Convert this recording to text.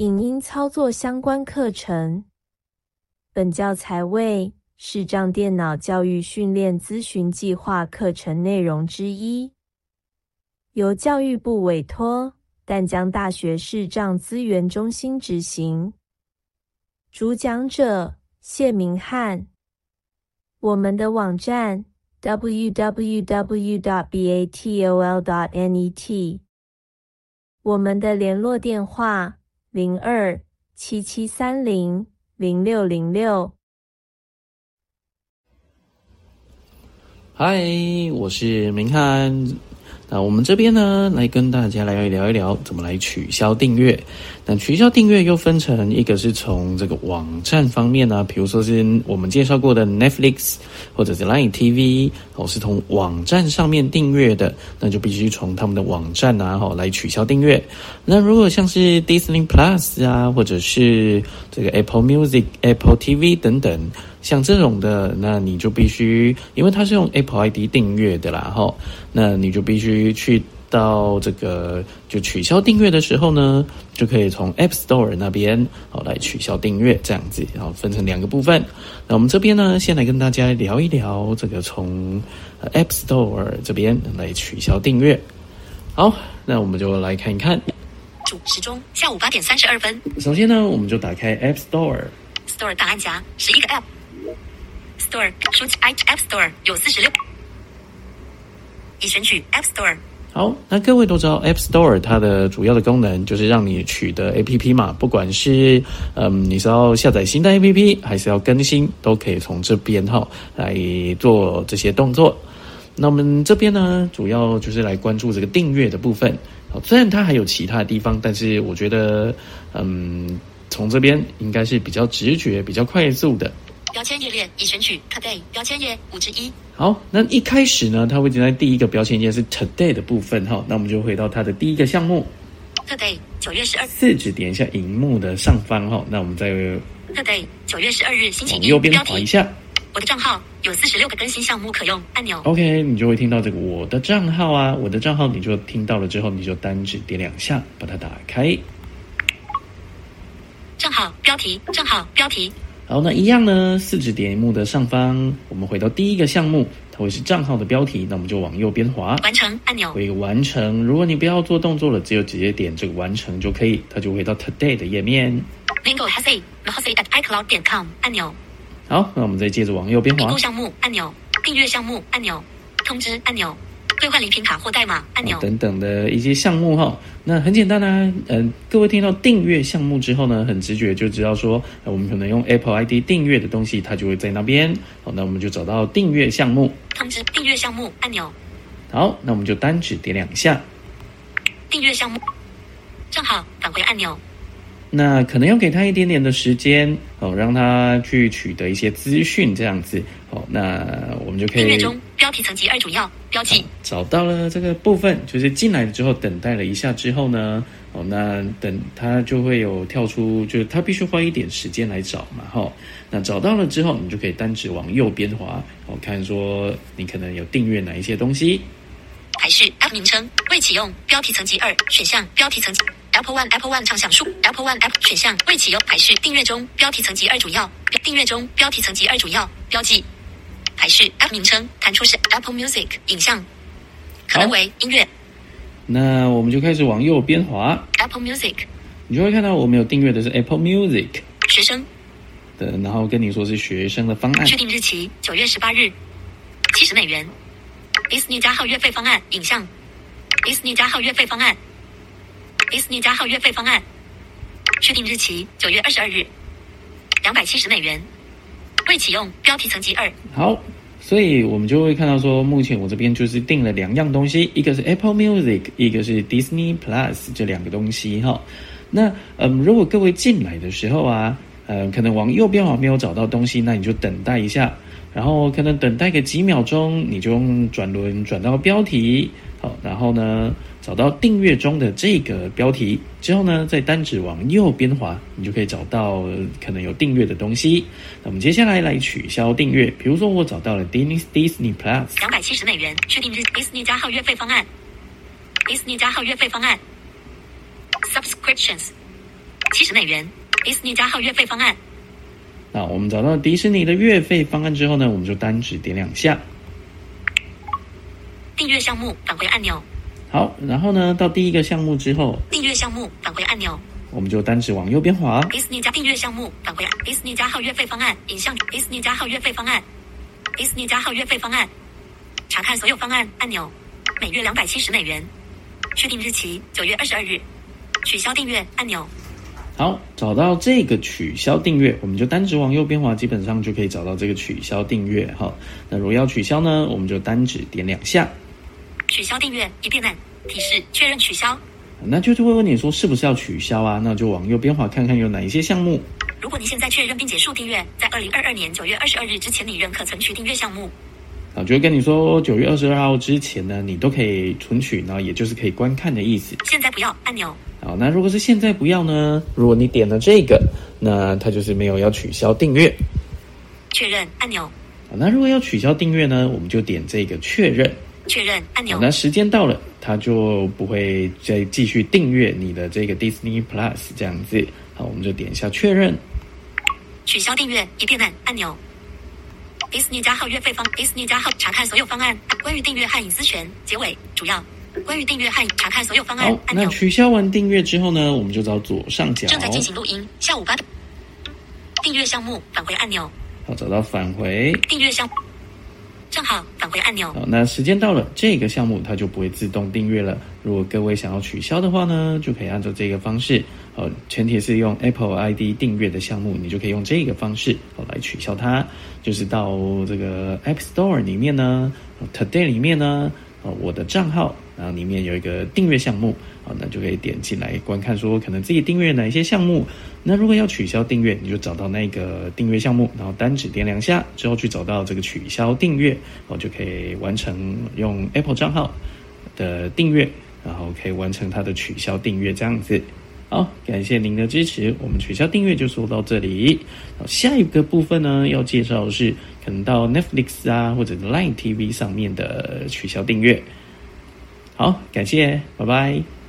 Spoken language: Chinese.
影音操作相关课程。本教材为视障电脑教育训练咨询计划课程内容之一，由教育部委托淡江大学视障资源中心执行。主讲者谢明翰。我们的网站 www.batol.net。我们的联络电话零二七七三零零六零六。嗨，我是明翰。那我们这边呢，来跟大家来聊一聊怎么来取消订阅。那取消订阅又分成一个是从这个网站方面呢，比如说是我们介绍过的 Netflix 或者是 Line TV，哦，是从网站上面订阅的，那就必须从他们的网站啊，哈，来取消订阅。那如果像是 Disney Plus 啊，或者是这个 Apple Music、Apple TV 等等。像这种的，那你就必须，因为它是用 Apple ID 订阅的啦，哈，那你就必须去到这个就取消订阅的时候呢，就可以从 App Store 那边哦来取消订阅，这样子，然后分成两个部分。那我们这边呢，先来跟大家聊一聊这个从 App Store 这边来取消订阅。好，那我们就来看一看。主时钟下午八点三十二分。首先呢，我们就打开 App Store。Store 档案夹十一个 App。Store 书籍 App Store 有四十六，已选取 App Store。好，那各位都知道 App Store 它的主要的功能就是让你取得 APP 嘛，不管是嗯你是要下载新的 APP 还是要更新，都可以从这边哈来做这些动作。那我们这边呢，主要就是来关注这个订阅的部分。好，虽然它还有其他的地方，但是我觉得嗯从这边应该是比较直觉、比较快速的。标签页列已选取 Today 标签页五之一。好，那一开始呢，它会点在第一个标签页是 Today 的部分哈。那我们就回到它的第一个项目。Today 九月十二。四指点一下荧幕的上方哈。那我们再 Today 九月十二日星期一。右边滑一下。我的账号有四十六个更新项目可用按钮。OK，你就会听到这个我的账号啊，我的账号你就听到了之后，你就单指点两下把它打开。账号标题，账号标题。好，那一样呢？四指点幕的上方，我们回到第一个项目，它会是账号的标题。那我们就往右边滑，完成按钮，会完成。如果你不要做动作了，只有直接点这个完成就可以，它就回到 Today 的页面。Lingo h a s y h a s y at iCloud 点 com 按钮。好，那我们再接着往右边滑，订项目按钮，订阅项目按钮，通知按钮。兑换礼品卡或代码按钮等等的一些项目哈，那很简单呢。嗯，各位听到订阅项目之后呢，很直觉就知道说，我们可能用 Apple ID 订阅的东西，它就会在那边。好，那我们就找到订阅项目，通知订阅项目按钮。好，那我们就单指点两下，订阅项目正好返回按钮。那可能要给他一点点的时间哦，让他去取得一些资讯，这样子哦。那我们就可以。订阅中标题层级二主要标记找到了这个部分，就是进来之后等待了一下之后呢，哦，那等他就会有跳出，就是他必须花一点时间来找嘛，哈。那找到了之后，你就可以单指往右边滑，我看说你可能有订阅哪一些东西。还是 App 名称未启用，标题层级二选项标题层级。Apple One Apple One 畅享数 Apple One App 选项未启用排序订阅中。标题层级二主要。订阅中标题层级二主要。标记。排序 App 名称。弹出是 Apple Music 影像。可能为音乐。那我们就开始往右边滑。Apple Music，你就会看到我们有订阅的是 Apple Music 学生。的，然后跟你说是学生的方案。确定日期九月十八日，七十美元。迪士尼加号月费方案影像，迪士尼加号月费方案。迪士尼加号月费方案，确定日期九月二十二日，两百七十美元，未启用，标题层级二。好，所以我们就会看到说，目前我这边就是订了两样东西，一个是 Apple Music，一个是 Disney Plus 这两个东西哈。那嗯，如果各位进来的时候啊，嗯，可能往右边滑没有找到东西，那你就等待一下，然后可能等待个几秒钟，你就用转轮转到标题，后呢？找到订阅中的这个标题之后呢，再单指往右边滑，你就可以找到可能有订阅的东西。那我们接下来来取消订阅，比如说我找到了 Disney Disney Plus，两百七十美元，确定日 Disney 加号月费方案，Disney 加号月费方案，Subscriptions 七十美元。，Disney 加号月费方案。那我们找到迪士尼的月费方案之后呢，我们就单指点两下。订阅项目返回按钮。好，然后呢，到第一个项目之后，订阅项目返回按钮。我们就单指往右边滑。迪士尼加订阅项目返回。迪士尼加号月费方案影像。迪士尼加号月费方案。迪士尼加号月费方案。查看所有方案按钮。每月两百七十美元。确定日期九月二十二日。取消订阅按钮。好，找到这个取消订阅，我们就单指往右边滑，基本上就可以找到这个取消订阅。哈，那如果要取消呢，我们就单指点两下。取消订阅已变难，提示确认取消。那就是会问你说是不是要取消啊？那就往右边滑看看有哪一些项目。如果你现在确认并结束订阅，在二零二二年九月二十二日之前，你仍可存取订阅项目。啊，就会跟你说九月二十二号之前呢，你都可以存取，然后也就是可以观看的意思。现在不要按钮。好，那如果是现在不要呢？如果你点了这个，那它就是没有要取消订阅。确认按钮。好，那如果要取消订阅呢？我们就点这个确认。确认按钮。那时间到了，它就不会再继续订阅你的这个 Disney Plus 这样子。好，我们就点一下确认。取消订阅已变难按钮。迪士尼加号月费方。迪士尼加号查看所有方案。关于订阅和隐私权结尾主要。关于订阅和查看所有方案按钮。那取消完订阅之后呢？我们就找左上角。正在进行录音。下午八。订阅项目返回按钮。好，找到返回。订阅项。好返回按钮。好，那时间到了，这个项目它就不会自动订阅了。如果各位想要取消的话呢，就可以按照这个方式。呃，前提是用 Apple ID 订阅的项目，你就可以用这个方式哦来取消它。就是到这个 App Store 里面呢，Today 里面呢，哦我的账号。然后里面有一个订阅项目，啊，那就可以点进来观看，说可能自己订阅哪一些项目。那如果要取消订阅，你就找到那个订阅项目，然后单指点两下，之后去找到这个取消订阅，哦，就可以完成用 Apple 账号的订阅，然后可以完成它的取消订阅这样子。好，感谢您的支持，我们取消订阅就说到这里。好，下一个部分呢，要介绍的是可能到 Netflix 啊或者 Line TV 上面的取消订阅。好，感谢，拜拜。